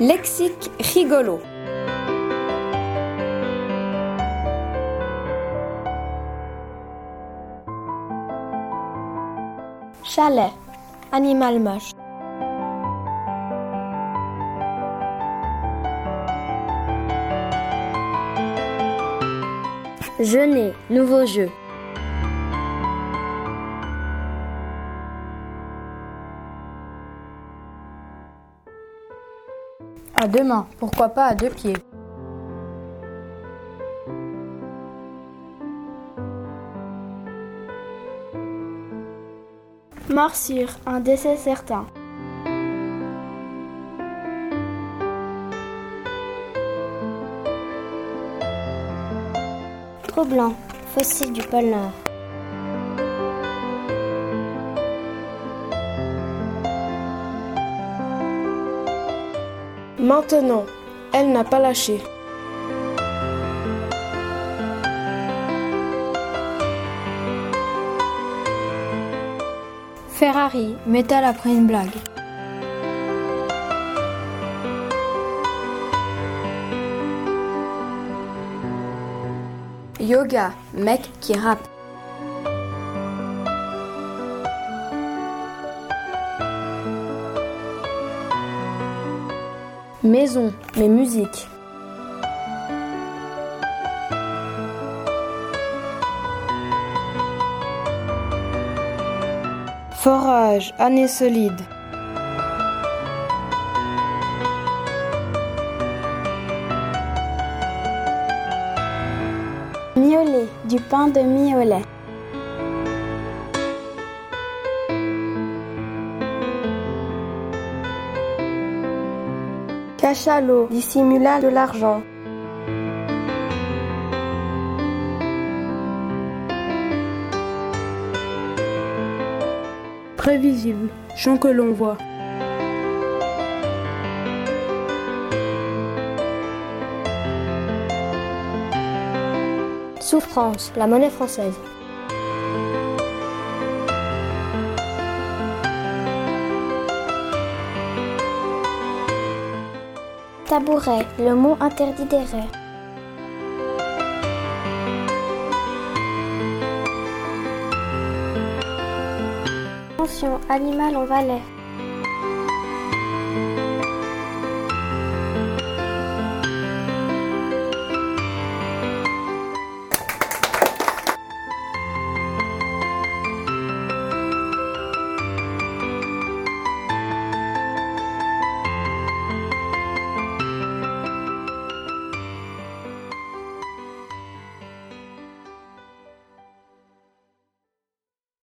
Lexique rigolo. Chalet. Animal moche. Jeûner. Nouveau jeu. À deux mains, pourquoi pas à deux pieds Morsure, un décès certain. Trop. Fossile du pôle Nord. Maintenant, elle n'a pas lâché. Ferrari, métal après une blague. Yoga, mec qui rappe. Maison. Mais musique. Forage, année solide. Miolet, du pain de miolet. Cachalot, dissimula de l'argent. Prévisible, chant que l'on voit. Souffrance. La monnaie française. Tabouret, le mot interdit des rêves. Attention, animal en valais.